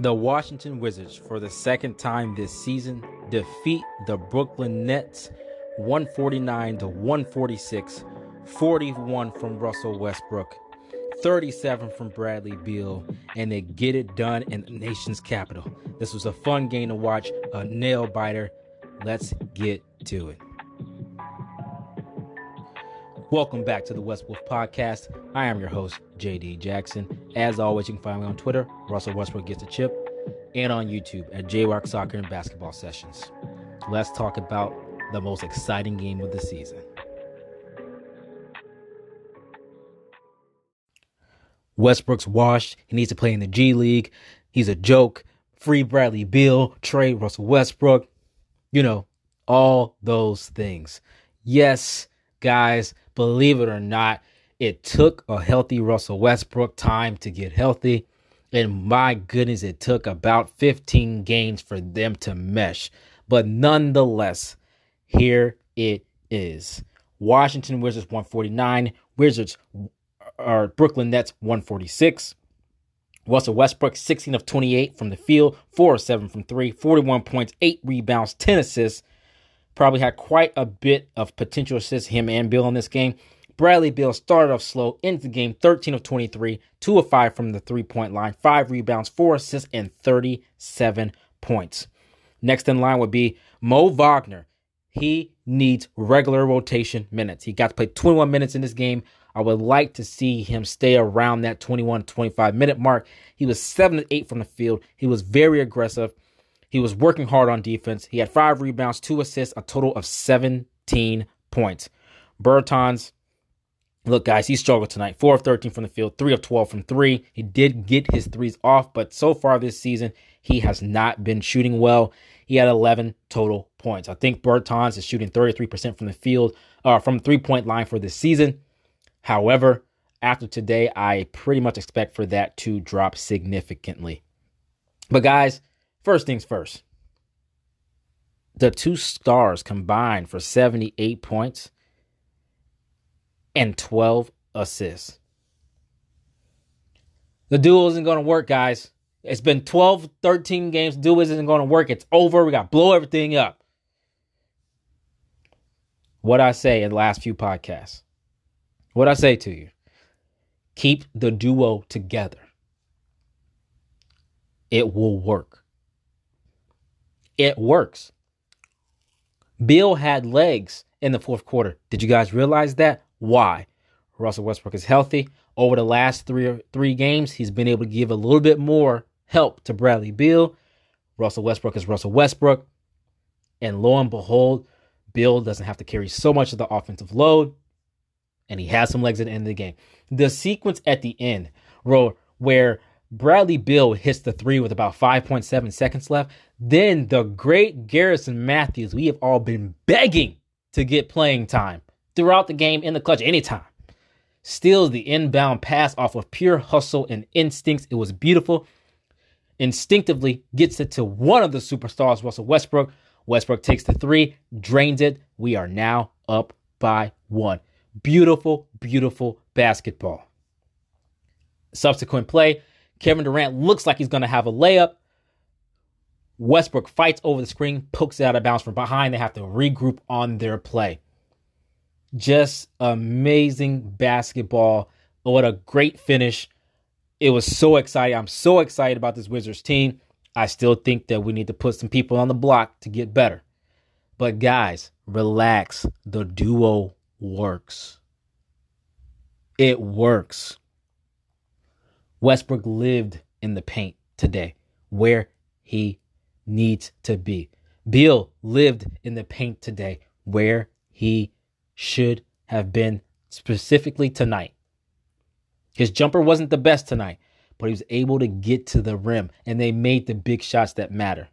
The Washington Wizards, for the second time this season, defeat the Brooklyn Nets 149 to 146, 41 from Russell Westbrook, 37 from Bradley Beal, and they get it done in the nation's capital. This was a fun game to watch, a nail biter. Let's get to it. Welcome back to the West Wolf Podcast. I am your host, JD Jackson. As always, you can find me on Twitter, Russell Westbrook Gets a Chip, and on YouTube at JWalk Soccer and Basketball Sessions. Let's talk about the most exciting game of the season. Westbrook's washed. He needs to play in the G League. He's a joke. Free Bradley Beal, trade Russell Westbrook. You know, all those things. Yes, guys, believe it or not, it took a healthy Russell Westbrook time to get healthy. And my goodness, it took about 15 games for them to mesh. But nonetheless, here it is. Washington Wizards 149, Wizards or Brooklyn Nets 146. Russell Westbrook 16 of 28 from the field, 4 of 7 from 3, 41 points, 8 rebounds, 10 assists. Probably had quite a bit of potential assists, him and Beal, in this game. Bradley Beal started off slow into the game, 13 of 23, 2 of 5 from the three point line, 5 rebounds, 4 assists, and 37 points. Next in line would be Mo Wagner. He needs regular rotation minutes. He got to play 21 minutes in this game. I would like to see him stay around that 21 25 minute mark. He was 7 to 8 from the field. He was very aggressive. He was working hard on defense. He had five rebounds, two assists, a total of 17 points. Bertans, look, guys, he struggled tonight. Four of 13 from the field, three of 12 from three. He did get his threes off, but so far this season, he has not been shooting well. He had 11 total points. I think Bertans is shooting 33% from the field, uh, from three point line for this season. However, after today, I pretty much expect for that to drop significantly. But, guys, First things first. The two stars combined for 78 points and 12 assists. The duo isn't going to work, guys. It's been 12, 13 games. The duo isn't going to work. It's over. We got to blow everything up. What I say in the last few podcasts. What I say to you. Keep the duo together. It will work it works. Beal had legs in the fourth quarter. Did you guys realize that? Why? Russell Westbrook is healthy. Over the last three three games, he's been able to give a little bit more help to Bradley Beal. Russell Westbrook is Russell Westbrook. And lo and behold, Beal doesn't have to carry so much of the offensive load. And he has some legs at the end of the game. The sequence at the end, where Bradley Beal hits the three with about 5.7 seconds left. Then the great Garrison Matthews, we have all been begging to get playing time throughout the game in the clutch anytime. Steals the inbound pass off of pure hustle and instincts. It was beautiful. Instinctively gets it to one of the superstars, Russell Westbrook. Westbrook takes the three, drains it. We are now up by one. Beautiful, beautiful basketball. Subsequent play, Kevin Durant looks like he's going to have a layup. Westbrook fights over the screen, pokes it out of bounds from behind. They have to regroup on their play. Just amazing basketball. What a great finish. It was so exciting. I'm so excited about this Wizards team. I still think that we need to put some people on the block to get better. But guys, relax. The duo works. It works. Westbrook lived in the paint today where he needs to be. Beal lived in the paint today where he should have been specifically tonight. His jumper wasn't the best tonight, but he was able to get to the rim and they made the big shots that matter.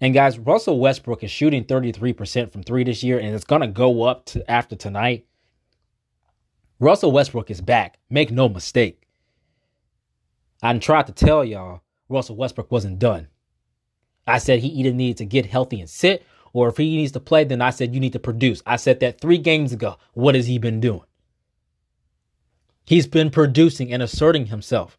And guys, Russell Westbrook is shooting 33% from three this year, and it's going to go up to after tonight. Russell Westbrook is back. Make no mistake. I tried to tell y'all Russell Westbrook wasn't done. I said he either needed to get healthy and sit, or if he needs to play, then I said you need to produce. I said that three games ago. What has he been doing? He's been producing and asserting himself.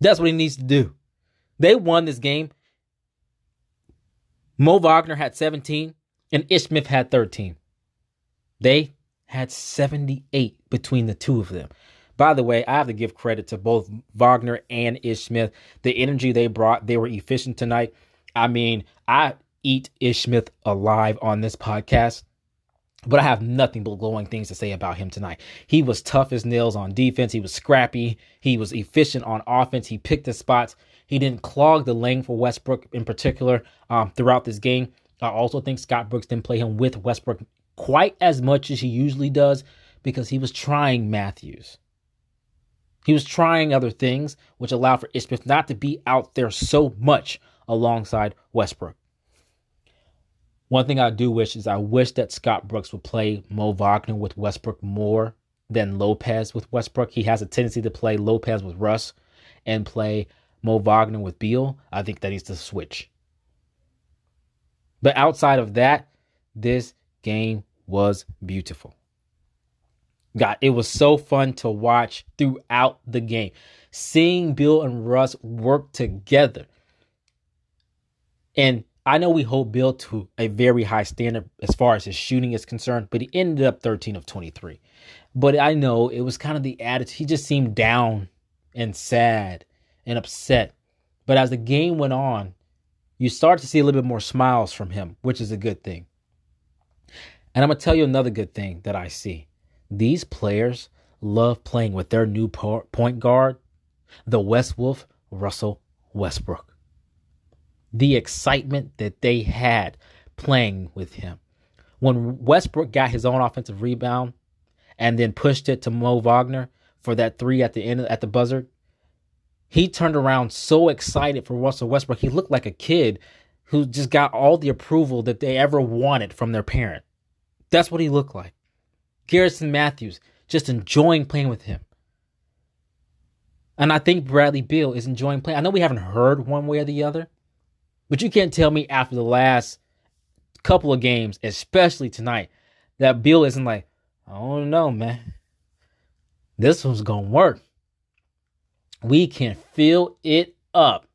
That's what he needs to do. They won this game. Mo Wagner had 17 and Ish Smith had 13. They had 78 between the two of them. By the way, I have to give credit to both Wagner and Ish Smith. The energy they brought, they were efficient tonight. I mean, I eat Ish Smith alive on this podcast, but I have nothing but glowing things to say about him tonight. He was tough as nails on defense. He was scrappy. He was efficient on offense. He picked his spots. He didn't clog the lane for Westbrook in particular um, throughout this game. I also think Scott Brooks didn't play him with Westbrook quite as much as he usually does because he was trying Matthews. He was trying other things, which allowed for Ish Smith not to be out there so much alongside Westbrook. One thing I do wish is I wish that Scott Brooks would play Mo Wagner with Westbrook more than Lopez with Westbrook. He has a tendency to play Lopez with Russ and play Mo Wagner with Beal. I think that needs to switch. But outside of that, this game was beautiful. God, it was so fun to watch throughout the game. Seeing Beal and Russ work together. And I know we hold Beal to a very high standard as far as his shooting is concerned, but he ended up 13 of 23. But I know it was kind of the attitude. He just seemed down and sad and upset. But as the game went on, you start to see a little bit more smiles from him, which is a good thing. And I'm going to tell you another good thing that I see. These players love playing with their new point guard, the West Wolf, Russell Westbrook. The excitement that they had playing with him. When Westbrook got his own offensive rebound and then pushed it to Mo Wagner for that three at the end at the buzzer, he turned around so excited for Russell Westbrook. He looked like a kid who just got all the approval that they ever wanted from their parent. That's what he looked like. Garrison Matthews just enjoying playing with him. And I think Bradley Beal is enjoying playing. I know we haven't heard one way or the other, but you can't tell me after the last couple of games, especially tonight, that Beal isn't like, I don't know, man. This one's going to work. We can fill it up.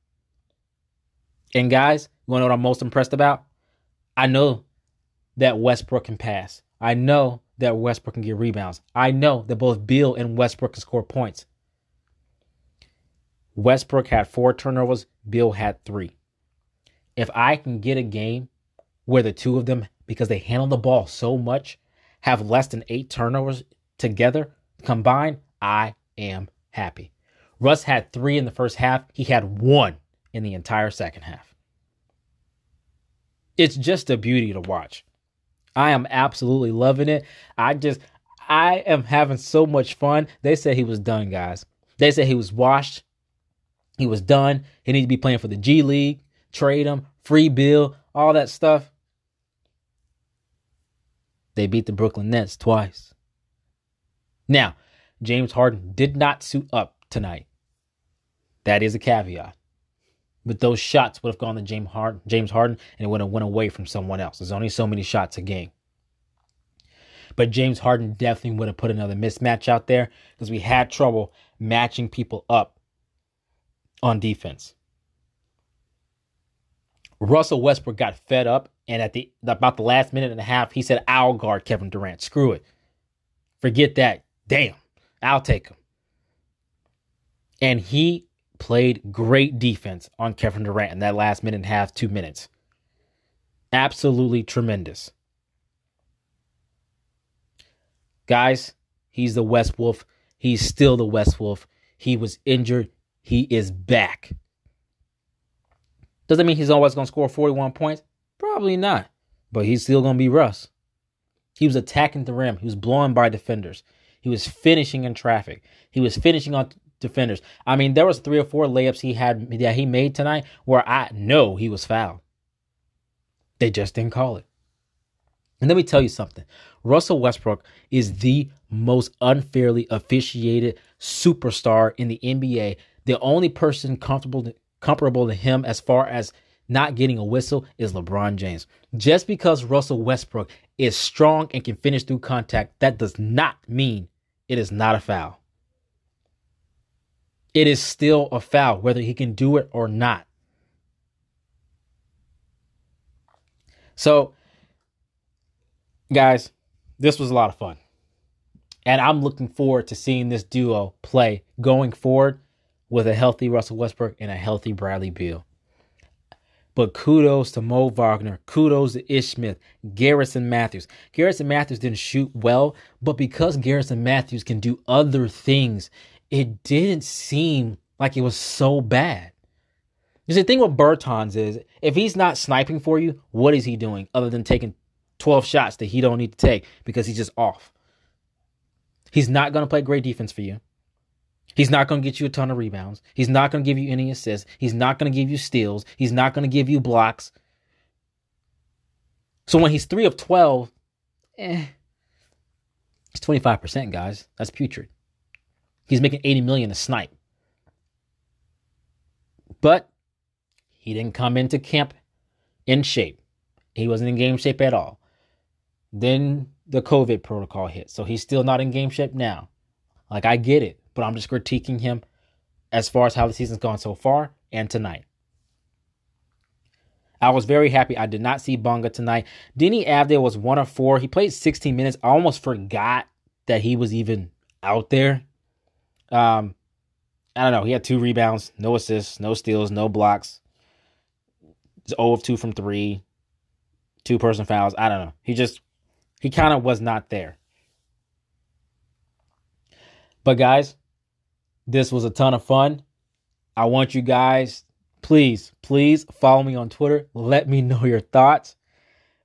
And guys, you want to know what I'm most impressed about? I know that Westbrook can pass. I know that Westbrook can get rebounds. I know that both Beal and Westbrook can score points. Westbrook had four turnovers, Beal had three. If I can get a game where the two of them, because they handle the ball so much, have less than eight turnovers together combined, I am happy. Russ had three in the first half, he had one in the entire second half. It's just a beauty to watch. I am absolutely loving it. I just, I am having so much fun. They said he was done, guys. They said he was washed. He was done. He needs to be playing for the G League, trade him, free Beal, all that stuff. They beat the Brooklyn Nets twice. Now, James Harden did not suit up tonight. That is a caveat. But those shots would have gone to James Harden, James Harden, and it would have went away from someone else. There's only so many shots a game. But James Harden definitely would have put another mismatch out there because we had trouble matching people up on defense. Russell Westbrook got fed up, and at the about the last minute and a half, he said, "I'll guard Kevin Durant. Screw it, forget that. Damn, I'll take him." And he played great defense on Kevin Durant in that last minute and a half, two minutes. Absolutely tremendous. Guys, he's the West Wolf. He's still the West Wolf. He was injured. He is back. Doesn't mean he's always going to score 41 points? Probably not. But he's still going to be Russ. He was attacking the rim. He was blowing by defenders. He was finishing in traffic. He was finishing on defenders. I mean, there was three or four layups he had that he made tonight where I know he was fouled. They just didn't call it. And let me tell you something. Russell Westbrook is the most unfairly officiated superstar in the NBA. The only person comfortable to, comparable to him as far as not getting a whistle is LeBron James. Just because Russell Westbrook is strong and can finish through contact, that does not mean it is not a foul. It is still a foul, whether he can do it or not. So, guys, this was a lot of fun. And I'm looking forward to seeing this duo play going forward with a healthy Russell Westbrook and a healthy Bradley Beal. But kudos to Mo Wagner. Kudos to Ish Smith. Garrison Matthews. Garrison Matthews didn't shoot well, but because Garrison Matthews can do other things, it didn't seem like it was so bad. Because the thing with Bertans is, if he's not sniping for you, what is he doing other than taking 12 shots that he don't need to take because he's just off? He's not going to play great defense for you. He's not going to get you a ton of rebounds. He's not going to give you any assists. He's not going to give you steals. He's not going to give you blocks. So when he's 3 of 12, eh, it's 25%, guys. That's putrid. He's making 80 million a snipe. But he didn't come into camp in shape. He wasn't in game shape at all. Then the COVID protocol hit. So he's still not in game shape now. Like I get it but I'm just critiquing him as far as how the season's gone so far and tonight. I was very happy. I did not see Bonga tonight. Deni Avdija was one of four. He played 16 minutes. I almost forgot that he was even out there. Um, I don't know. He had two rebounds, no assists, no steals, no blocks. He's 0 of 2 from three, two person fouls. I don't know. He just, he kind of was not there. But guys, this was a ton of fun. I want you guys, please, please follow me on Twitter. Let me know your thoughts.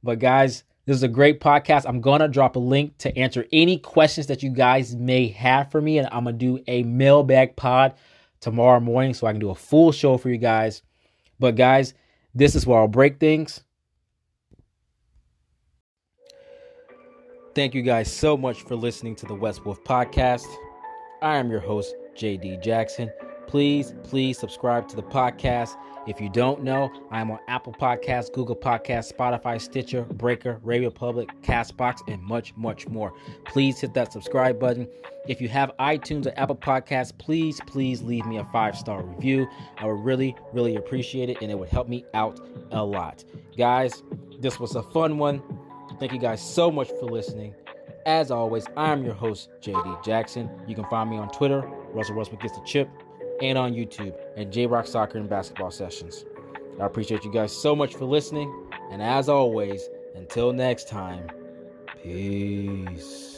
But guys, this is a great podcast. I'm going to drop a link to answer any questions that you guys may have for me. And I'm going to do a mailbag pod tomorrow morning so I can do a full show for you guys. But guys, this is where I'll break things. Thank you guys so much for listening to the West Wolf podcast. I am your host, JD Jackson. Please, please subscribe to the podcast. If you don't know, I'm on Apple Podcasts, Google Podcasts, Spotify, Stitcher, Breaker, Radio Public, Castbox, and much, much more. Please hit that subscribe button. If you have iTunes or Apple Podcasts, please, please leave me a five star review. I would really, really appreciate it, and it would help me out a lot. Guys, this was a fun one. Thank you guys so much for listening. As always, I'm your host, JD Jackson. You can find me on Twitter, Russell Westbrook Gets the Chip, and on YouTube at J Rock Soccer and Basketball Sessions. I appreciate you guys so much for listening. And as always, until next time, peace.